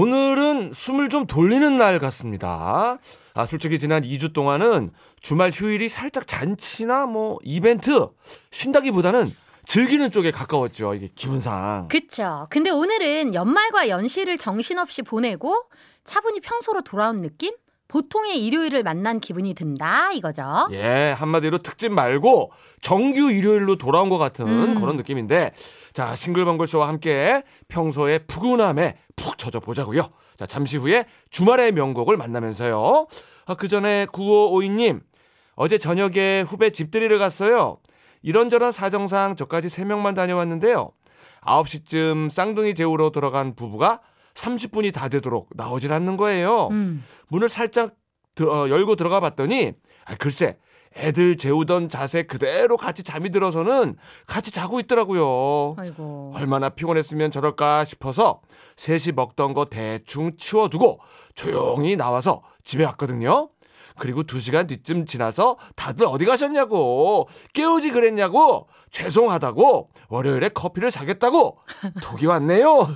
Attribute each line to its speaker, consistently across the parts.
Speaker 1: 오늘은 숨을 좀 돌리는 날 같습니다. 아, 솔직히 지난 2주 동안은 주말 휴일이 살짝 잔치나 뭐 이벤트 쉰다기보다는 즐기는 쪽에 가까웠죠. 이게 기분상.
Speaker 2: 그쵸. 근데 오늘은 연말과 연시를 정신없이 보내고 차분히 평소로 돌아온 느낌? 보통의 일요일을 만난 기분이 든다 이거죠.
Speaker 1: 예, 한마디로 특집 말고 정규 일요일로 돌아온 것 같은
Speaker 2: 음.
Speaker 1: 그런 느낌인데, 자, 싱글벙글 쇼와 함께 평소의 푸근함에 푹 젖어 보자고요. 자, 잠시 후에 주말의 명곡을 만나면서요. 아, 그 전에 9552님, 어제 저녁에 후배 집들이를 갔어요. 이런저런 사정상 저까지 3명만 다녀왔는데요. 9시쯤 쌍둥이 재우러 들어간 부부가 30분이 다 되도록 나오질 않는 거예요.
Speaker 2: 음.
Speaker 1: 문을 살짝 드- 어, 열고 들어가 봤더니 아, 글쎄 애들 재우던 자세 그대로 같이 잠이 들어서는 같이 자고 있더라고요.
Speaker 2: 아이고.
Speaker 1: 얼마나 피곤했으면 저럴까 싶어서 셋이 먹던 거 대충 치워두고 조용히 나와서 집에 왔거든요. 그리고 두 시간 뒤쯤 지나서 다들 어디 가셨냐고 깨우지 그랬냐고 죄송하다고 월요일에 커피를 사겠다고 독이 왔네요.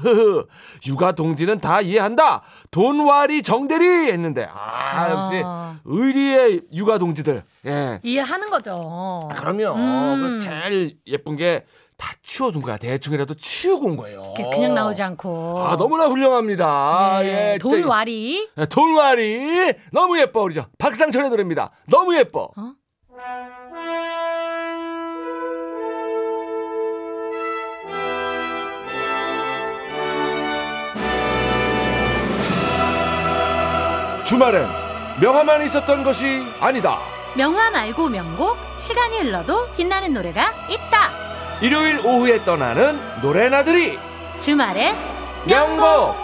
Speaker 1: 육아 동지는 다 이해한다. 돈와리 정대리 했는데 아 역시
Speaker 2: 아,
Speaker 1: 의리의 육아 동지들. 예.
Speaker 2: 이해하는 거죠.
Speaker 1: 그럼요.
Speaker 2: 음.
Speaker 1: 그 제일 예쁜 게 다 치워둔 거야. 대충이라도 치우고 온 거예요.
Speaker 2: 그냥 나오지 않고.
Speaker 1: 아 너무나 훌륭합니다.
Speaker 2: 네,
Speaker 1: 예,
Speaker 2: 돈
Speaker 1: 진짜
Speaker 2: 와리.
Speaker 1: 예, 돈와리 너무 예뻐 우리 저 박상철의 노래입니다. 너무 예뻐.
Speaker 2: 어?
Speaker 1: 주말엔 명화만 있었던 것이 아니다.
Speaker 2: 명화 말고 명곡. 시간이 흘러도 빛나는 노래가 있다.
Speaker 1: 일요일 오후에 떠나는 노래나들이
Speaker 2: 주말에
Speaker 1: 명곡.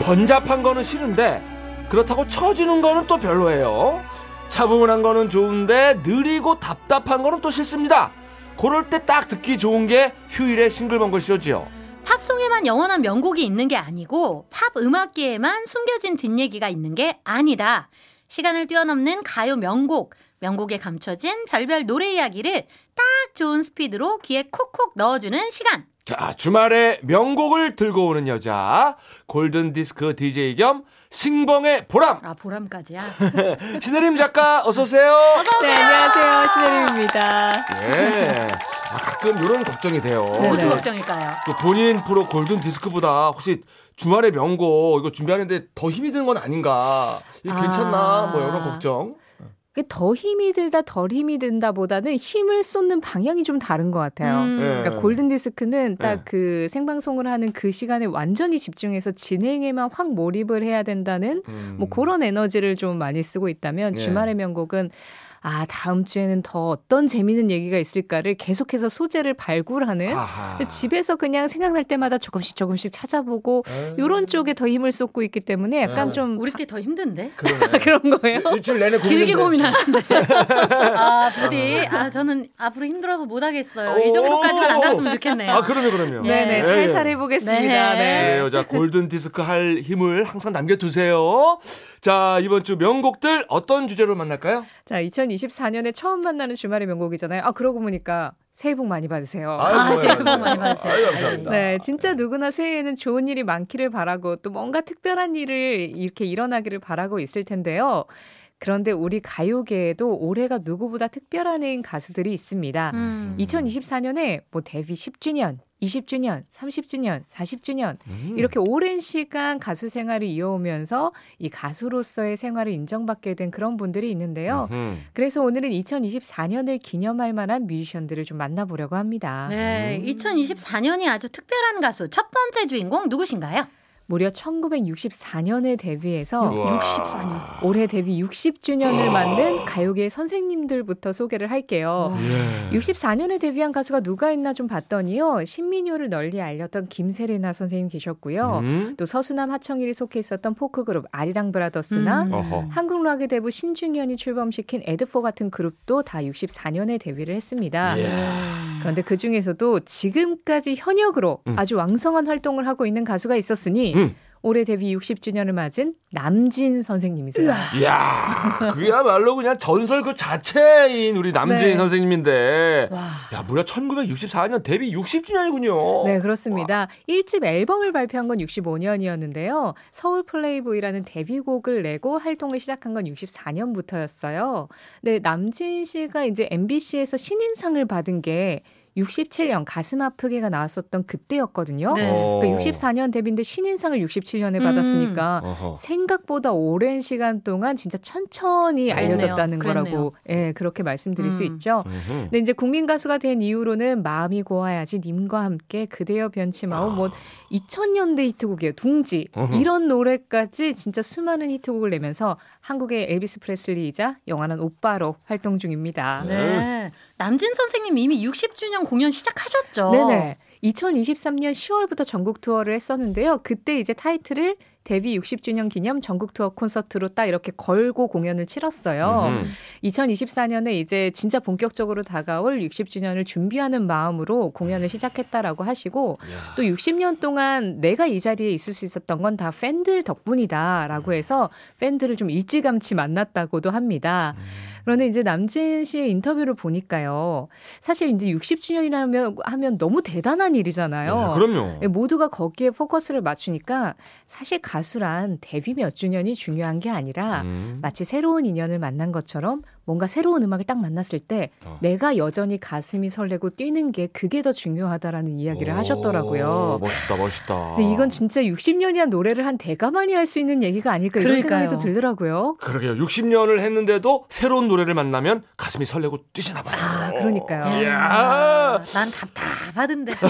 Speaker 1: 번잡한 거는 싫은데 그렇다고 처지는 거는 또 별로예요. 차분한 거는 좋은데 느리고 답답한 거는 또 싫습니다. 그럴 때 딱 듣기 좋은 게 휴일의 싱글벙글 쇼지요.
Speaker 2: 팝송에만 영원한 명곡이 있는 게 아니고 팝 음악계에만 숨겨진 뒷얘기가 있는 게 아니다. 시간을 뛰어넘는 가요 명곡, 명곡에 감춰진 별별 노래 이야기를 딱 좋은 스피드로 귀에 콕콕 넣어주는 시간.
Speaker 1: 자, 주말에 명곡을 들고 오는 여자, 골든 디스크 DJ 겸 싱벙의 보람,
Speaker 2: 아 보람까지야.
Speaker 1: 신혜림 작가 어서 오세요.
Speaker 3: 네, 안녕하세요. 신혜림입니다.
Speaker 1: 예. 아, 가끔 이런 걱정이 돼요.
Speaker 3: 네,
Speaker 2: 무슨
Speaker 3: 네.
Speaker 2: 걱정일까요?
Speaker 1: 또 본인 프로 골든 디스크보다 혹시 주말에 명곡 이거 준비하는데 더 힘이 드는 건 아닌가? 이게
Speaker 3: 아.
Speaker 1: 괜찮나? 뭐 이런 걱정.
Speaker 3: 더 힘이 들다 덜 힘이 든다 보다는 힘을 쏟는 방향이 좀 다른 것 같아요.
Speaker 2: 음.
Speaker 1: 예.
Speaker 3: 그러니까 골든 디스크는 딱
Speaker 1: 네.
Speaker 3: 그 생방송을 하는 그 시간에 완전히 집중해서 진행에만 확 몰입을 해야 된다는
Speaker 1: 음.
Speaker 3: 뭐 그런 에너지를 좀 많이 쓰고 있다면
Speaker 1: 예.
Speaker 3: 주말의 명곡은 아 다음 주에는 더 어떤 재미있는 얘기가 있을까를 계속해서 소재를 발굴하는
Speaker 1: 아하.
Speaker 3: 집에서 그냥 생각날 때마다 조금씩 조금씩 찾아보고
Speaker 1: 에.
Speaker 3: 이런 쪽에 더 힘을 쏟고 있기 때문에 약간
Speaker 1: 네.
Speaker 3: 좀
Speaker 2: 우리 게 더 힘든데?
Speaker 3: 그런 거예요.
Speaker 1: 일주일 내내
Speaker 2: 길게
Speaker 1: 고민인데.
Speaker 2: 고민하는데. 아, 부디. 아, 저는 앞으로 힘들어서 못 하겠어요. 이 정도까지만 안 갔으면 좋겠네요.
Speaker 1: 아, 그럼요, 그럼요.
Speaker 2: 네.
Speaker 3: 네네
Speaker 1: 예,
Speaker 3: 살살
Speaker 1: 예.
Speaker 3: 해보겠습니다.
Speaker 2: 네.
Speaker 3: 네.
Speaker 1: 자, 골든 디스크 할 힘을 항상 남겨 두세요. 자, 이번 주 명곡들 어떤 주제로 만날까요?
Speaker 3: 자 2024년에 처음 만나는 주말의 명곡이잖아요. 아 그러고 보니까 새해 복 많이 받으세요.
Speaker 2: 아,
Speaker 1: 아이고,
Speaker 2: 새해 복 많이 받으세요.
Speaker 1: 아이고, 감사합니다.
Speaker 3: 네, 진짜 누구나 새해에는 좋은 일이 많기를 바라고 또 뭔가 특별한 일을 이렇게 일어나기를 바라고 있을 텐데요. 그런데 우리 가요계에도 올해가 누구보다 특별한 해인 가수들이 있습니다.
Speaker 2: 음.
Speaker 3: 2024년에 뭐 데뷔 10주년, 20주년, 30주년, 40주년
Speaker 1: 음.
Speaker 3: 이렇게 오랜 시간 가수 생활을 이어오면서 이 가수로서의 생활을 인정받게 된 그런 분들이 있는데요.
Speaker 1: 음.
Speaker 3: 그래서 오늘은 2024년을 기념할 만한 뮤지션들을 좀 만나보려고 합니다.
Speaker 2: 네,
Speaker 1: 음.
Speaker 2: 2024년이 아주 특별한 가수 첫 번째 주인공 누구신가요?
Speaker 3: 무려 1964년에 데뷔해서
Speaker 1: 우와.
Speaker 2: 64년.
Speaker 3: 올해 데뷔 60주년을 맞는 가요계 선생님들부터 소개를 할게요.
Speaker 1: 예.
Speaker 3: 64년에 데뷔한 가수가 누가 있나 좀 봤더니요. 신민요를 널리 알렸던 김세레나 선생님 계셨고요.
Speaker 1: 음?
Speaker 3: 또 서수남 하청일이 속해 있었던 포크 그룹 아리랑 브라더스나
Speaker 2: 음.
Speaker 3: 한국 락의 대부 신중현이 출범시킨 에드포 같은 그룹도 다 64년에 데뷔를 했습니다.
Speaker 1: 예.
Speaker 3: 그런데 그 중에서도 지금까지 현역으로
Speaker 1: 음.
Speaker 3: 아주 왕성한 활동을 하고 있는 가수가 있었으니
Speaker 1: 음.
Speaker 3: 올해 데뷔 60주년을 맞은 남진 선생님이세요.
Speaker 1: 이야, 그야말로 그냥 전설 그 자체인 우리 남진
Speaker 3: 네.
Speaker 1: 선생님인데.
Speaker 2: 와.
Speaker 1: 야, 무려 1964년 데뷔 60주년이군요.
Speaker 3: 네, 그렇습니다. 1집 앨범을 발표한 건 65년이었는데요. 서울 플레이보이라는 데뷔곡을 내고 활동을 시작한 건 64년부터였어요. 네, 남진 씨가 이제 MBC에서 신인상을 받은 게 67년 가슴 아프게가 나왔었던 그때였거든요.
Speaker 2: 네.
Speaker 1: 어.
Speaker 3: 그러니까 64년 데뷔인데 신인상을 67년에
Speaker 2: 음.
Speaker 3: 받았으니까
Speaker 1: 어허.
Speaker 3: 생각보다 오랜 시간 동안 진짜 천천히
Speaker 2: 그랬네요.
Speaker 3: 알려졌다는
Speaker 2: 그랬네요.
Speaker 3: 거라고 예, 그렇게 말씀드릴 수
Speaker 2: 음.
Speaker 3: 있죠.
Speaker 1: 음흠.
Speaker 3: 근데 이제 국민 가수가 된 이후로는 마음이 고와야지 님과 함께 그대여 변치 마오 뭐 2000년대 히트곡이에요. 둥지
Speaker 1: 어허.
Speaker 3: 이런 노래까지 진짜 수많은 히트곡을 내면서 한국의 엘비스 프레슬리이자 영원한 오빠로 활동 중입니다.
Speaker 2: 네. 남진 선생님 이미 60주년 공연 시작하셨죠?
Speaker 3: 네네. 2023년 10월부터 전국 투어를 했었는데요. 그때 이제 타이틀을 데뷔 60주년 기념 전국 투어 콘서트로 딱 이렇게 걸고 공연을 치렀어요.
Speaker 1: 음흠.
Speaker 3: 2024년에 이제 진짜 본격적으로 다가올 60주년을 준비하는 마음으로 공연을 시작했다라고 하시고
Speaker 1: 이야.
Speaker 3: 또 60년 동안 내가 이 자리에 있을 수 있었던 건 다 팬들 덕분이다라고 해서 팬들을 좀 일찌감치 만났다고도 합니다. 그런데 이제 남진 씨의 인터뷰를 보니까요. 사실 이제 60주년이라면 하면 너무 대단한 일이잖아요.
Speaker 1: 네, 그럼요.
Speaker 3: 예, 모두가 거기에 포커스를 맞추니까 사실 가 수란 데뷔 몇 주년이 중요한 게 아니라
Speaker 1: 음.
Speaker 3: 마치 새로운 인연을 만난 것처럼 뭔가 새로운 음악을 딱 만났을 때
Speaker 1: 어.
Speaker 3: 내가 여전히 가슴이 설레고 뛰는 게 그게 더 중요하다라는 이야기를
Speaker 1: 오,
Speaker 3: 하셨더라고요.
Speaker 1: 멋있다, 멋있다.
Speaker 3: 근데 이건 진짜 60년이란 노래를 한 대가만이 할 수 있는 얘기가 아닐까 이런
Speaker 2: 그러니까요.
Speaker 3: 생각이 또 들더라고요.
Speaker 1: 그러게요. 60년을 했는데도 새로운 노래를 만나면 가슴이 설레고 뛰시나 봐요.
Speaker 3: 아, 그러니까요.
Speaker 2: 야,
Speaker 1: 이야.
Speaker 2: 난 답답하던데.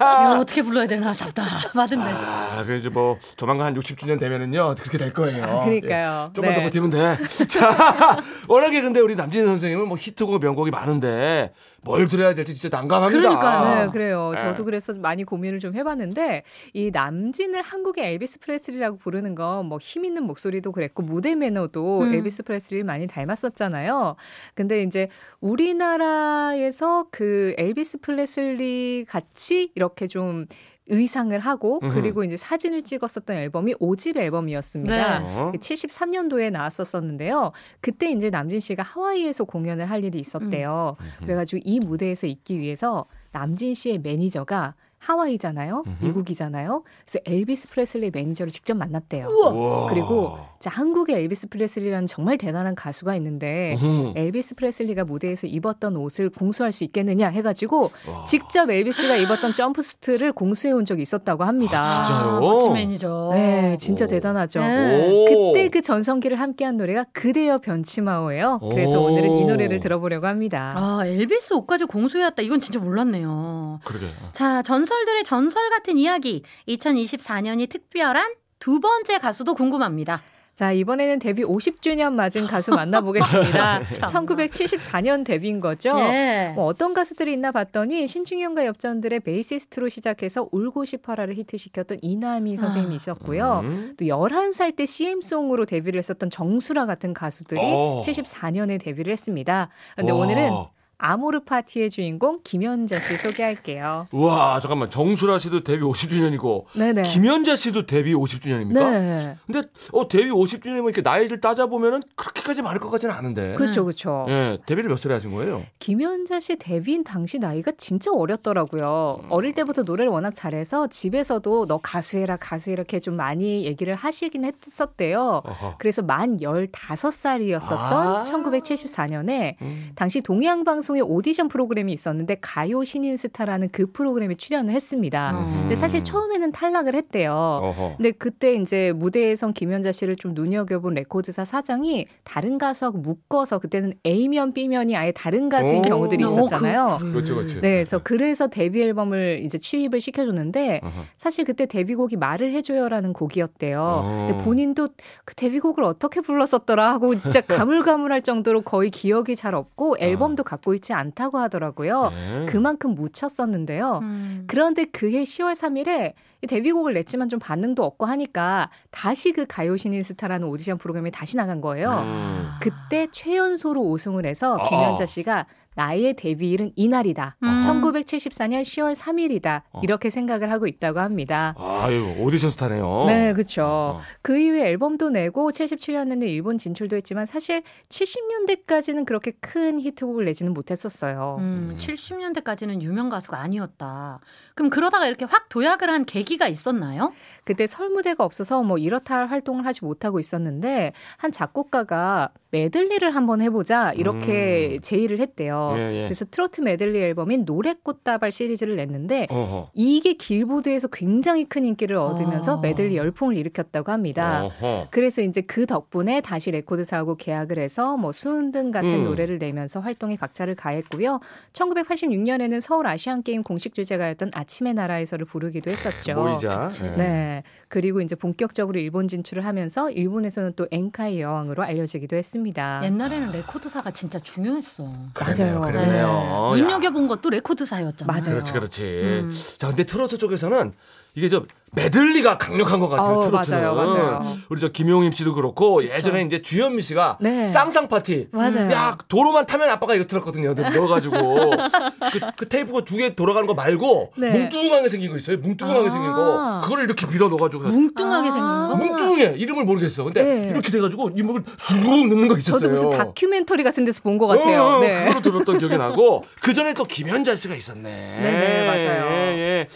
Speaker 2: 이거 어떻게 불러야 되나 답답하던데.
Speaker 1: 아, 그 이제 뭐 조만간 한 60주년 되면은요 그렇게 될 거예요.
Speaker 3: 아, 그러니까요.
Speaker 1: 예, 좀만
Speaker 3: 네.
Speaker 1: 더 버티면 돼. 자, 워낙에 근데 우리 남진 선생님은 뭐 히트곡 명곡이 많은데 뭘 들어야 될지 진짜 난감합니다.
Speaker 2: 그러니까요.
Speaker 3: 네, 그래요.
Speaker 1: 네.
Speaker 3: 저도 그래서 많이 고민을 좀 해봤는데 이 남진을 한국의 엘비스 프레슬리라고 부르는 건 뭐 힘 있는 목소리도 그랬고 무대 매너도
Speaker 2: 음.
Speaker 3: 엘비스 프레슬리 많이 닮았었잖아요. 근데 이제 우리나라에서 그 엘비스 프레슬리 같이 이렇게 좀 의상을 하고. 그리고 이제 사진을 찍었었던 앨범이 5집 앨범이었습니다.
Speaker 2: 네.
Speaker 1: 어?
Speaker 3: 73년도에 나왔었었는데요. 그때 이제 남진 씨가 하와이에서 공연을 할 일이 있었대요.
Speaker 1: 음.
Speaker 3: 그래가지고 이 무대에서 있기 위해서 남진 씨의 매니저가 하와이잖아요.
Speaker 1: 음흠.
Speaker 3: 미국이잖아요. 그래서 엘비스 프레슬리 매니저를 직접 만났대요.
Speaker 1: 우와.
Speaker 3: 그리고 자, 한국에 엘비스 프레슬리라는 정말 대단한 가수가 있는데
Speaker 1: 음.
Speaker 3: 엘비스 프레슬리가 무대에서 입었던 옷을 공수할 수 있겠느냐 해 가지고
Speaker 1: 와.
Speaker 3: 직접 엘비스가 입었던 점프수트를 공수해 온 적이 있었다고 합니다.
Speaker 1: 아, 진짜요?
Speaker 2: 아, 멋진 매니저.
Speaker 3: 네, 진짜
Speaker 1: 오.
Speaker 3: 대단하죠.
Speaker 2: 네.
Speaker 1: 오.
Speaker 3: 그때 그 전성기를 함께한 노래가 그대여 변치마오예요. 그래서
Speaker 1: 오.
Speaker 3: 오늘은 이 노래를 들어보려고 합니다.
Speaker 2: 아, 엘비스 옷까지 공수해왔다. 이건 진짜 몰랐네요.
Speaker 1: 그러게.
Speaker 2: 자, 전 설들의 전설 같은 이야기. 2024년이 특별한 두 번째 가수도 궁금합니다.
Speaker 3: 자, 이번에는 데뷔 50주년 맞은 가수 만나보겠습니다.
Speaker 2: 참.
Speaker 3: 1974년 데뷔인 거죠.
Speaker 2: 예.
Speaker 3: 뭐 어떤 가수들이 있나 봤더니 신중현과 엽전들의 베이시스트로 시작해서 울고 싶어라를 히트시켰던 이남희 선생님이 있었고요.
Speaker 1: 음.
Speaker 3: 또 11살 때 CM송으로 데뷔를 했었던 정수라 같은 가수들이
Speaker 1: 어.
Speaker 3: 74년에 데뷔를 했습니다. 그런데
Speaker 1: 와.
Speaker 3: 오늘은 아모르 파티의 주인공 김연자 씨 소개할게요.
Speaker 1: 우와, 잠깐만. 정수라 씨도 데뷔 50주년이고
Speaker 3: 네네.
Speaker 1: 김연자 씨도 데뷔 50주년입니까?
Speaker 3: 네.
Speaker 1: 근데 어 데뷔 50주년이면 이렇게 나이를 따져 보면은 그렇게까지 많을 것 같지는 않은데.
Speaker 3: 그렇죠, 그렇죠.
Speaker 1: 예, 데뷔를 몇 살에 하신 거예요?
Speaker 3: 김연자 씨 데뷔인 당시 나이가 진짜 어렸더라고요. 어릴 때부터 노래를 워낙 잘해서 집에서도 너 가수해라, 가수 이렇게 좀 많이 얘기를 하시긴 했었대요.
Speaker 1: 어허.
Speaker 3: 그래서 만 15살이었었던
Speaker 1: 아.
Speaker 3: 1974년에
Speaker 1: 음.
Speaker 3: 당시 동양방송 방송에 오디션 프로그램이 있었는데 가요 신인 스타라는 그 프로그램에 출연을 했습니다.
Speaker 2: 음.
Speaker 3: 근데 사실 처음에는 탈락을 했대요.
Speaker 1: 어허.
Speaker 3: 근데 그때 이제 무대에선 김연자 씨를 좀 눈여겨본 레코드사 사장이 다른 가수하고 묶어서 그때는 A면 B면이 아예 다른 가수인
Speaker 1: 오.
Speaker 3: 경우들이 있었잖아요.
Speaker 2: 그,
Speaker 1: 그렇지, 그렇지.
Speaker 3: 네, 그래서 그래서 데뷔 앨범을 이제 취입을 시켜줬는데
Speaker 1: 어허.
Speaker 3: 사실 그때 데뷔곡이 말을 해줘요라는 곡이었대요.
Speaker 1: 어.
Speaker 3: 근데 본인도 그 데뷔곡을 어떻게 불렀었더라 하고 진짜 가물가물할 정도로 거의 기억이 잘 없고 앨범도 갖고 있지 않다고 하더라고요.
Speaker 1: 네.
Speaker 3: 그만큼 묻혔었는데요.
Speaker 2: 음.
Speaker 3: 그런데 그해 10월 3일에 데뷔곡을 냈지만 좀 반응도 없고 하니까 다시 그 가요 신인 스타라는 오디션 프로그램에 다시 나간 거예요.
Speaker 1: 음.
Speaker 3: 그때 최연소로 우승을 해서
Speaker 1: 어.
Speaker 3: 김연자 씨가 나의 데뷔일은 이날이다.
Speaker 2: 음.
Speaker 3: 1974년 10월 3일이다.
Speaker 1: 어.
Speaker 3: 이렇게 생각을 하고 있다고 합니다.
Speaker 1: 아유, 오디션 스타네요.
Speaker 3: 네, 그렇죠.
Speaker 1: 어.
Speaker 3: 그 이후에 앨범도 내고 77년에는 일본 진출도 했지만 사실 70년대까지는 그렇게 큰 히트곡을 내지는 못했었어요.
Speaker 2: 음, 70년대까지는 유명 가수가 아니었다. 그럼 그러다가 이렇게 확 도약을 한 계기가 있었나요?
Speaker 3: 그때 설 무대가 없어서 뭐 이렇다 할 활동을 하지 못하고 있었는데 한 작곡가가 메들리를 한번 해보자 이렇게
Speaker 1: 음.
Speaker 3: 제의를 했대요.
Speaker 1: 예, 예.
Speaker 3: 그래서 트로트 메들리 앨범인 노래 꽃다발 시리즈를 냈는데
Speaker 1: 어허.
Speaker 3: 이게 길보드에서 굉장히 큰 인기를 얻으면서
Speaker 2: 아.
Speaker 3: 메들리 열풍을 일으켰다고 합니다.
Speaker 1: 어허.
Speaker 3: 그래서 이제 그 덕분에 다시 레코드사하고 계약을 해서 뭐 수은등 같은
Speaker 1: 음.
Speaker 3: 노래를 내면서 활동에 박차를 가했고요. 1986년에는 서울 아시안 게임 공식 주제가였던 아침의 나라에서를 부르기도 했었죠.
Speaker 1: 모이자. 예.
Speaker 3: 네. 그리고 이제 본격적으로 일본 진출을 하면서 일본에서는 또 엔카의 여왕으로 알려지기도 했습니다.
Speaker 2: 옛날에는 레코드사가 진짜 중요했어.
Speaker 1: 그러네요,
Speaker 3: 맞아요.
Speaker 1: 그러네요.
Speaker 2: 네.
Speaker 1: 야.
Speaker 2: 눈여겨본 것도 레코드사였잖아요.
Speaker 3: 맞아요.
Speaker 1: 그렇지, 그렇지.
Speaker 2: 음.
Speaker 1: 자, 근데 트로트 쪽에서는 이게 좀 메들리가 강력한 것 같아요.
Speaker 3: 어,
Speaker 1: 트로트는.
Speaker 3: 맞아요, 맞아요.
Speaker 1: 우리 저 김용임 씨도 그렇고 예전에 이제 주현미 씨가
Speaker 3: 네.
Speaker 1: 쌍쌍 파티.
Speaker 3: 맞아요.
Speaker 1: 야 도로만 타면 아빠가 이거 들었거든요. 넣어가지고 그, 그 테이프가 두 개 돌아가는 거 말고
Speaker 3: 네.
Speaker 1: 뭉뚱하게 생긴 거 있어요. 뭉뚱하게
Speaker 2: 아.
Speaker 1: 생긴 거 그거를 이렇게 밀어 넣어가지고
Speaker 2: 뭉뚱하게
Speaker 3: 아.
Speaker 2: 생긴 거?
Speaker 1: 뭉뚱해 이름을 모르겠어. 근데
Speaker 3: 네.
Speaker 1: 이렇게 돼가지고 이목을 쑥 넣는 거 있었어요.
Speaker 3: 저도 무슨 다큐멘터리 같은 데서 본 것 같아요.
Speaker 1: 어,
Speaker 3: 네.
Speaker 1: 그걸로 들었던 기억이 나고 그 전에 또 김현자 씨가 있었네.
Speaker 3: 네 네, 맞아요.
Speaker 1: 예, 예.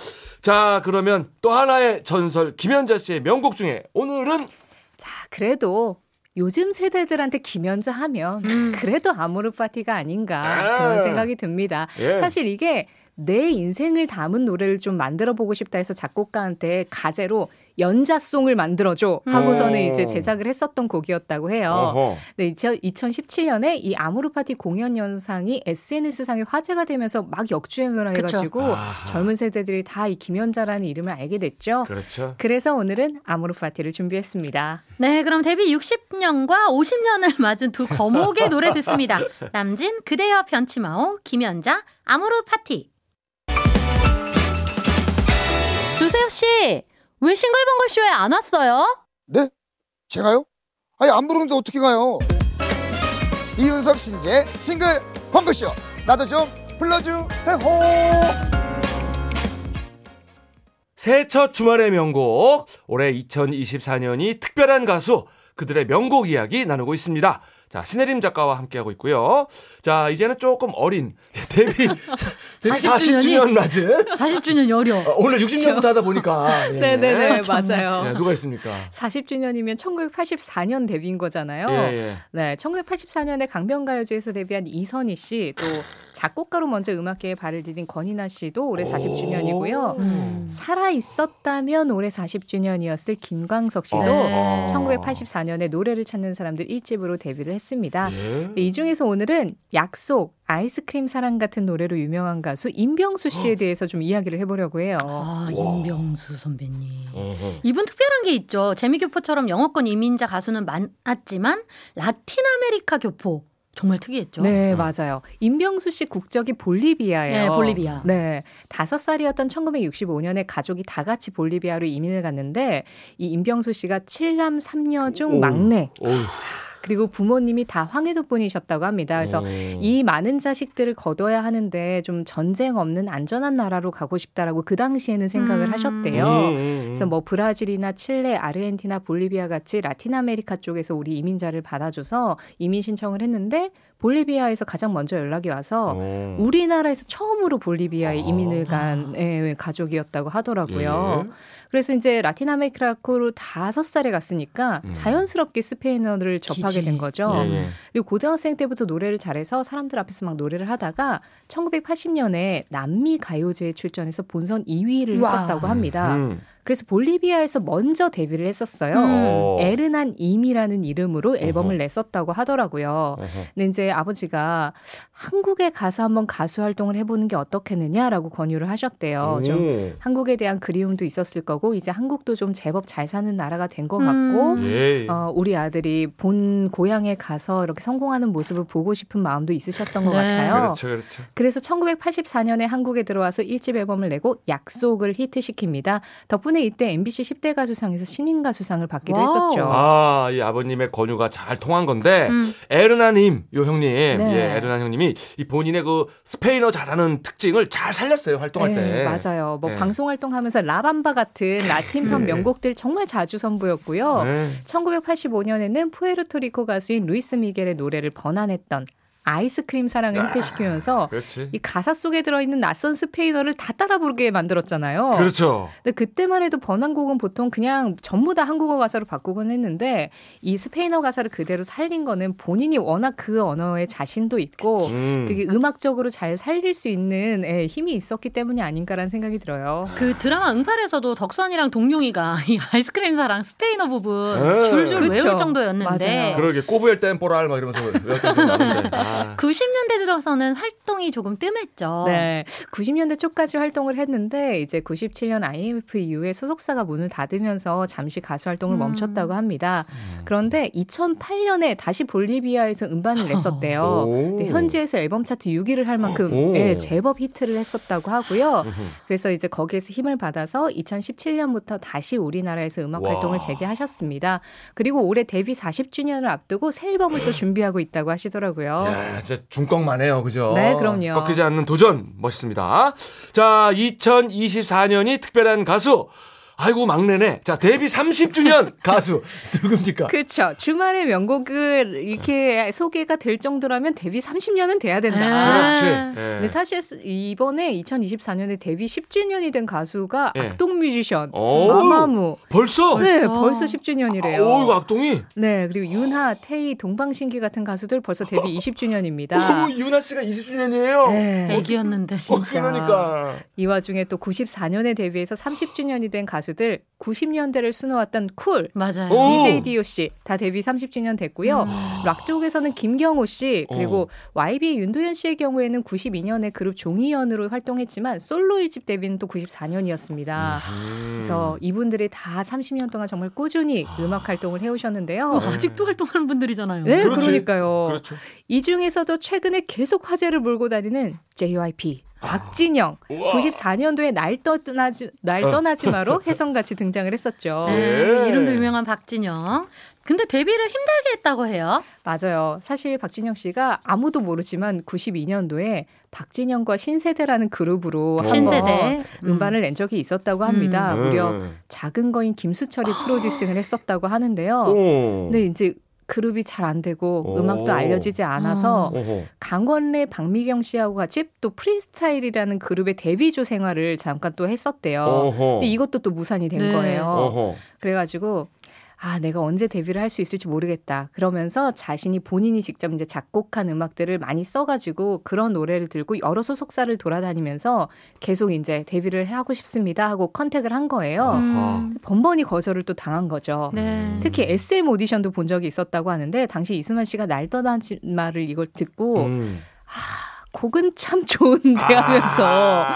Speaker 1: 자 그러면 또 하나의 전설 김현자 씨의 명곡 중에 오늘은
Speaker 3: 자, 그래도 요즘 세대들한테 김연자 하면 그래도 아모르 파티가 아닌가
Speaker 1: 아.
Speaker 3: 그런 생각이 듭니다.
Speaker 1: 예.
Speaker 3: 사실 이게 내 인생을 담은 노래를 좀 만들어 보고 싶다 해서 작곡가한테 가제로 연자송을 만들어줘 하고서는
Speaker 1: 음.
Speaker 3: 이제 제작을 했었던 곡이었다고 해요.
Speaker 1: 어허.
Speaker 3: 네, 2017년에 이 아모르 파티 공연 영상이 SNS상에 화제가 되면서 막 역주행을. 해가지고
Speaker 1: 아하.
Speaker 3: 젊은 세대들이 다 이 김연자라는 이름을 알게 됐죠.
Speaker 1: 그렇죠.
Speaker 3: 그래서 오늘은 아모르 파티를 준비했습니다.
Speaker 2: 네, 그럼 데뷔 60년과 50년을 맞은 두 거목의 노래 듣습니다. 남진, 그대여 변치마오, 김연자, 아모르 파티. 조세혁 씨, 왜 싱글벙글 쇼에 안 왔어요?
Speaker 4: 네? 제가요? 아니 안 부르는데 어떻게 가요? 이윤석 신재 싱글 펑크쇼 나도 좀 불러주세요
Speaker 1: 새해 첫 주말의 명곡 올해 2024년이 특별한 가수 그들의 명곡 이야기 나누고 있습니다. 자 신혜림 작가와 함께하고 있고요. 자 이제는 조금 어린 데뷔 데뷔
Speaker 2: 40
Speaker 1: 40주년 맞은
Speaker 2: 40주년 여려.
Speaker 1: 어, 오늘 60년부터 하다 보니까 예.
Speaker 3: 네네네, 맞아요.
Speaker 1: 예, 누가 있습니까?
Speaker 3: 40주년이면 1984년 데뷔인 거잖아요.
Speaker 1: 예, 예.
Speaker 3: 네, 1984년에 강변가요제에서 데뷔한 이선희 씨, 또 작곡가로 먼저 음악계에 발을 디딘 권이나 씨도 올해 40주년이고요.
Speaker 2: 음.
Speaker 3: 살아 있었다면 올해 40주년이었을 김광석 씨도
Speaker 2: 네.
Speaker 3: 1984년에 노래를 찾는 사람들 1집으로 데뷔를 했습니다.
Speaker 1: 예.
Speaker 3: 이 중에서 오늘은 약속, 아이스크림 사랑 같은 노래로 유명한 가수 임병수 씨에 대해서 좀 이야기를 해보려고 해요.
Speaker 2: 아, 임병수 선배님. 이분 특별한 게 있죠. 재미교포처럼 영어권 이민자 가수는 많았지만 라틴 아메리카 교포 정말 특이했죠.
Speaker 3: 네, 맞아요. 임병수 씨 국적이 볼리비아예요.
Speaker 2: 네, 볼리비아.
Speaker 3: 네. 다섯 살이었던 1965년에 가족이 다 같이 볼리비아로 이민을 갔는데 이 임병수 씨가 칠남삼녀중
Speaker 1: 오.
Speaker 3: 막내.
Speaker 1: 어휴.
Speaker 3: 그리고 부모님이 다 황해도 분이셨다고 합니다. 그래서
Speaker 1: 어.
Speaker 3: 이 많은 자식들을 거둬야 하는데 좀 전쟁 없는 안전한 나라로 가고 싶다라고 그 당시에는 생각을
Speaker 2: 음.
Speaker 3: 하셨대요.
Speaker 1: 음, 음, 음.
Speaker 3: 그래서 뭐 브라질이나 칠레, 아르헨티나, 볼리비아 같이 라틴 아메리카 쪽에서 우리 이민자를 받아줘서 이민 신청을 했는데 볼리비아에서 가장 먼저 연락이 와서
Speaker 1: 어.
Speaker 3: 우리나라에서 처음으로 볼리비아에
Speaker 1: 아.
Speaker 3: 이민을 간 예, 가족이었다고 하더라고요.
Speaker 1: 예.
Speaker 3: 그래서 이제 라틴 아메리카로 다섯 살에 갔으니까
Speaker 1: 음.
Speaker 3: 자연스럽게 스페인어를 접하게
Speaker 2: 기지.
Speaker 3: 된 거죠.
Speaker 1: 예, 예.
Speaker 3: 그리고 고등학생 때부터 노래를 잘해서 사람들 앞에서 막 노래를 하다가 1980년에 남미 가요제에 출전해서 본선 2위를
Speaker 2: 와.
Speaker 3: 했었다고 합니다.
Speaker 1: 음.
Speaker 3: 그래서 볼리비아에서 먼저 데뷔를 했었어요.
Speaker 2: 음.
Speaker 1: 어.
Speaker 3: 에르난 임이라는 이름으로 앨범을
Speaker 1: 어허.
Speaker 3: 냈었다고 하더라고요.
Speaker 1: 어허.
Speaker 3: 근데 이제 아버지가 한국에 가서 한번 가수 활동을 해보는 게 어떻겠느냐라고 권유를 하셨대요. 좀
Speaker 1: 오.
Speaker 3: 한국에 대한 그리움도 있었을 거고 이제 한국도 좀 제법 잘 사는 나라가 된것
Speaker 2: 음.
Speaker 3: 같고
Speaker 1: 예.
Speaker 3: 어, 우리 아들이 본 고향에 가서 이렇게 성공하는 모습을 보고 싶은 마음도 있으셨던 것
Speaker 2: 네.
Speaker 3: 같아요.
Speaker 1: 그렇죠, 그렇죠.
Speaker 3: 그래서 1984년에 한국에 들어와서 1집 앨범을 내고 약속을 히트시킵니다. 덕분에 이때 MBC 10대 가수상에서 신인 가수상을 받기도
Speaker 2: 와우.
Speaker 3: 했었죠.
Speaker 1: 아, 이 아버님의 권유가 잘 통한 건데
Speaker 2: 음.
Speaker 1: 에르나님, 요 형님,
Speaker 3: 네.
Speaker 1: 예, 에르나 형님이 이 본인의 그 스페인어 잘하는 특징을 잘 살렸어요 활동할
Speaker 3: 네,
Speaker 1: 때.
Speaker 3: 맞아요. 뭐
Speaker 1: 네.
Speaker 3: 방송 활동하면서 La Bamba 같은 라틴팝
Speaker 1: 네.
Speaker 3: 명곡들 정말 자주 선보였고요.
Speaker 1: 네.
Speaker 3: 1985년에는 푸에르토리코 가수인 루이스 미겔의 노래를 번안했던 아이스크림 사랑을
Speaker 1: 아,
Speaker 3: 히트시키면서
Speaker 1: 그렇지.
Speaker 3: 이 가사 속에 들어있는 낯선 스페인어를 다 따라 부르게 만들었잖아요.
Speaker 1: 그렇죠.
Speaker 3: 근데 그때만 해도 번안곡은 보통 그냥 전부 다 한국어 가사로 바꾸곤 했는데 이 스페인어 가사를 그대로 살린 거는 본인이 워낙 그 언어에 자신도 있고
Speaker 1: 음.
Speaker 3: 되게 음악적으로 잘 살릴 수 있는 예, 힘이 있었기 때문이 아닌가라는 생각이 들어요.
Speaker 2: 그 드라마 응팔에서도 덕선이랑 동룡이가 이 아이스크림 사랑 스페인어 부분
Speaker 1: 네.
Speaker 2: 줄줄
Speaker 3: 그쵸.
Speaker 2: 외울 정도였는데
Speaker 3: 맞아요.
Speaker 1: 그러게 como el temporal 막 이러면서 외웠던 게 나는데. 아.
Speaker 2: 90년대 들어서는 활동이 조금 뜸했죠.
Speaker 3: 네. 90년대 초까지 활동을 했는데 이제 97년 IMF 이후에 소속사가 문을 닫으면서 잠시 가수 활동을
Speaker 2: 음.
Speaker 3: 멈췄다고 합니다. 그런데 2008년에 다시 볼리비아에서 음반을 냈었대요.
Speaker 1: 오.
Speaker 3: 근데 현지에서 앨범 차트 6위를 할 만큼
Speaker 1: 오.
Speaker 3: 예, 제법 히트를 했었다고 하고요. 그래서 이제 거기에서 힘을 받아서 2017년부터 다시 우리나라에서 음악
Speaker 1: 와.
Speaker 3: 활동을 재개하셨습니다. 그리고 올해 데뷔 40주년을 앞두고 새 앨범을 또 준비하고 있다고 하시더라고요.
Speaker 1: 야, 진짜 중꺾만 해요, 그죠?
Speaker 3: 네, 그럼요.
Speaker 1: 꺾이지 않는 도전 멋있습니다. 자, 2024년이 특별한 가수. 아이고 막내네. 자, 데뷔 30주년 가수 누굽니까?
Speaker 3: 그렇죠. 주말의 명곡을 이렇게 소개가 될 정도라면 데뷔 30년은 돼야 된다.
Speaker 1: 그렇지.
Speaker 2: 아.
Speaker 1: 예.
Speaker 3: 근데 사실 이번에 2024년에 데뷔 10주년이 된 가수가
Speaker 1: 예.
Speaker 3: 악동 뮤지션
Speaker 1: 오.
Speaker 3: 마마무.
Speaker 1: 벌써?
Speaker 3: 네,
Speaker 2: 벌써.
Speaker 3: 벌써 10주년이래요.
Speaker 1: 오, 이거 악동이?
Speaker 3: 네, 그리고 윤하, 태희, 동방신기 같은 가수들 벌써 데뷔
Speaker 1: 오,
Speaker 3: 20주년입니다.
Speaker 1: 유나 씨가 20주년이에요.
Speaker 3: 네.
Speaker 2: 애기였는데.
Speaker 1: 어,
Speaker 3: 진짜.
Speaker 1: 그러니까.
Speaker 3: 이 와중에 또 94년에 데뷔해서 30주년이 된 가수 들 90년대를 수놓았던 쿨,
Speaker 2: 맞아요.
Speaker 1: 오.
Speaker 3: DJ D.O.C. 다 데뷔 30주년 됐고요.
Speaker 2: 음.
Speaker 3: 락 쪽에서는 김경호 씨 그리고 YB의 윤도현 씨의 경우에는 92년에 그룹 종이연으로 활동했지만 솔로 1집 데뷔는 또 94년이었습니다.
Speaker 1: 음.
Speaker 3: 그래서 이분들이 다 30년 동안 정말 꾸준히 음악 활동을 해오셨는데요.
Speaker 2: 어, 아직도 활동하는 분들이잖아요.
Speaker 3: 네,
Speaker 1: 그렇지.
Speaker 3: 그러니까요.
Speaker 1: 그렇죠.
Speaker 3: 이 중에서도 최근에 계속 화제를 몰고 다니는 JYP 박진영
Speaker 1: 우와.
Speaker 3: 94년도에 날 떠나지 날
Speaker 1: 어.
Speaker 3: 떠나지 마로 혜성같이 등장을 했었죠.
Speaker 2: 네,
Speaker 1: 예.
Speaker 2: 이름도 유명한 박진영. 근데 데뷔를 힘들게 했다고 해요.
Speaker 3: 맞아요. 사실 박진영 씨가 아무도 모르지만 92년도에 박진영과 신세대라는 그룹으로
Speaker 2: 신세대. 음.
Speaker 3: 음반을 낸 적이 있었다고 합니다.
Speaker 1: 음.
Speaker 3: 무려 작은 거인 김수철이 프로듀싱을 했었다고 하는데요.
Speaker 1: 오.
Speaker 3: 근데 이제 그룹이 잘 안 되고
Speaker 1: 오.
Speaker 3: 음악도 알려지지 않아서
Speaker 1: 오호.
Speaker 3: 강원래, 박미경 씨하고 같이 또 프리스타일이라는 그룹의 데뷔조 생활을 잠깐 또 했었대요.
Speaker 1: 어허.
Speaker 3: 근데 이것도 또 무산이 된
Speaker 2: 네.
Speaker 3: 거예요.
Speaker 1: 어허.
Speaker 3: 그래가지고 아 내가 언제 데뷔를 할 수 있을지 모르겠다. 그러면서 자신이 본인이 직접 이제 작곡한 음악들을 많이 써가지고 그런 노래를 들고 여러 소속사를 돌아다니면서 계속 이제 데뷔를 하고 싶습니다 하고 컨택을 한 거예요.
Speaker 2: 음.
Speaker 3: 번번이 거절을 또 당한 거죠.
Speaker 2: 네.
Speaker 3: 특히 SM 오디션도 본 적이 있었다고 하는데 당시 이수만 씨가 날 떠나지 말을 이걸 듣고
Speaker 1: 음.
Speaker 3: 곡은 참 좋은데 하면서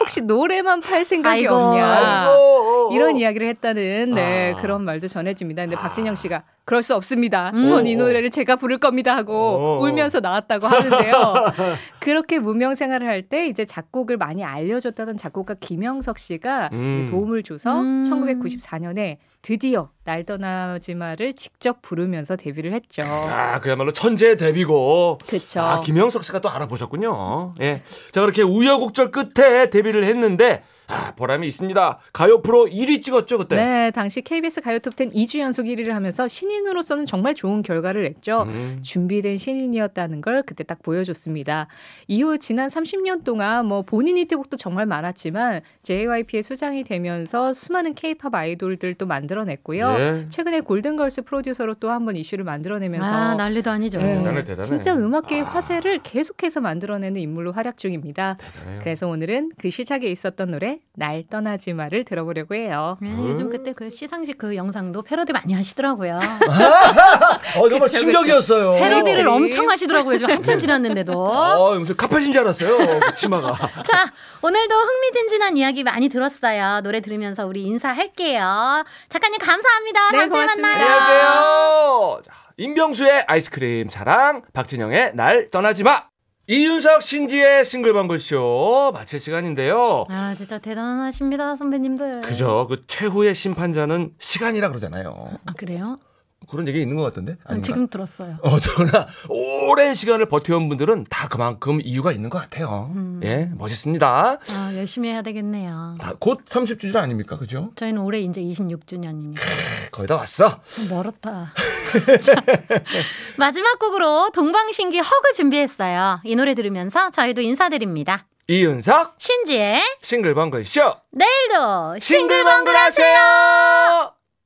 Speaker 3: 혹시 노래만 팔 생각이
Speaker 2: 아이고.
Speaker 3: 없냐
Speaker 1: 아이고.
Speaker 3: 이런 이야기를 했다는 네,
Speaker 1: 아.
Speaker 3: 그런 말도 전해집니다. 근데 박진영 씨가 그럴 수 없습니다.
Speaker 2: 음.
Speaker 3: 전이
Speaker 1: 오.
Speaker 3: 노래를 제가 부를 겁니다 하고
Speaker 1: 오.
Speaker 3: 울면서 나왔다고 하는데요. 그렇게 무명 생활을 할 때 이제 작곡을 많이 알려줬다던 작곡가 김영석 씨가
Speaker 1: 음.
Speaker 3: 도움을 줘서
Speaker 2: 음.
Speaker 3: 1994년에 드디어 날 떠나지 마를 직접 부르면서 데뷔를 했죠.
Speaker 1: 아, 그야말로 천재 데뷔고.
Speaker 3: 그쵸.
Speaker 1: 아, 김영석 씨가 또 알아보셨군요. 예. 자, 그렇게 우여곡절 끝에 데뷔를 했는데 아, 보람이 있습니다. 가요 프로 1위 찍었죠, 그때?
Speaker 3: 네, 당시 KBS 가요 톱10 2주 연속 1위를 하면서 신인으로서는 정말 좋은 결과를 냈죠.
Speaker 1: 음.
Speaker 3: 준비된 신인이었다는 걸 그때 딱 보여줬습니다. 이후 지난 30년 동안 뭐 본인 히트곡도 정말 많았지만 JYP의 수장이 되면서 수많은 K-팝 아이돌들도 만들어냈고요.
Speaker 1: 예.
Speaker 3: 최근에 골든걸스 프로듀서로 또 한 번 이슈를 만들어내면서
Speaker 2: 아, 난리도 아니죠.
Speaker 3: 네,
Speaker 1: 대단해, 대단해.
Speaker 3: 진짜 음악계의 화제를 계속해서 만들어내는 인물로 활약 중입니다.
Speaker 1: 대단해요.
Speaker 3: 그래서 오늘은 그 시작에 있었던 노래 날 떠나지 마를 들어보려고 해요.
Speaker 2: 네, 요즘 그때 그 시상식 그 영상도 패러디 많이 하시더라고요.
Speaker 1: 어, 정말
Speaker 3: 그쵸,
Speaker 1: 충격이었어요.
Speaker 2: 패러디를
Speaker 3: 네.
Speaker 2: 엄청 하시더라고요. 지금 한참 지났는데도.
Speaker 1: 어, 무슨 카펫인 줄 알았어요. 그 치마가.
Speaker 2: 자, 오늘도 흥미진진한 이야기 많이 들었어요. 노래 들으면서 우리 인사할게요. 작가님 감사합니다.
Speaker 3: 네,
Speaker 2: 다음 주에. 만나요.
Speaker 1: 안녕하세요. 자, 임병수의 아이스크림 사랑, 박진영의 날 떠나지 마. 이윤석 신지의 싱글벙글쇼 마칠 시간인데요.
Speaker 2: 아, 진짜 대단하십니다, 선배님들.
Speaker 1: 그죠. 그 최후의 심판자는 시간이라 그러잖아요.
Speaker 2: 아, 그래요?
Speaker 1: 그런 얘기 있는 것 같던데?
Speaker 2: 아,
Speaker 1: 아닌가?
Speaker 2: 지금 들었어요.
Speaker 1: 어, 저나 오랜 시간을 버텨온 분들은 다 그만큼 이유가 있는 것 같아요.
Speaker 2: 음.
Speaker 1: 예, 멋있습니다.
Speaker 2: 아, 열심히 해야 되겠네요.
Speaker 1: 다 곧 30주년 아닙니까? 그죠?
Speaker 2: 저희는 올해 이제 26주년이니까
Speaker 1: 거의 다 왔어.
Speaker 2: 멀었다. 자, 마지막 곡으로 동방신기 허그 준비했어요. 이 노래 들으면서 저희도 인사드립니다.
Speaker 1: 이윤석
Speaker 2: 신지의
Speaker 1: 싱글벙글 쇼
Speaker 2: 내일도
Speaker 1: 싱글벙글 하세요!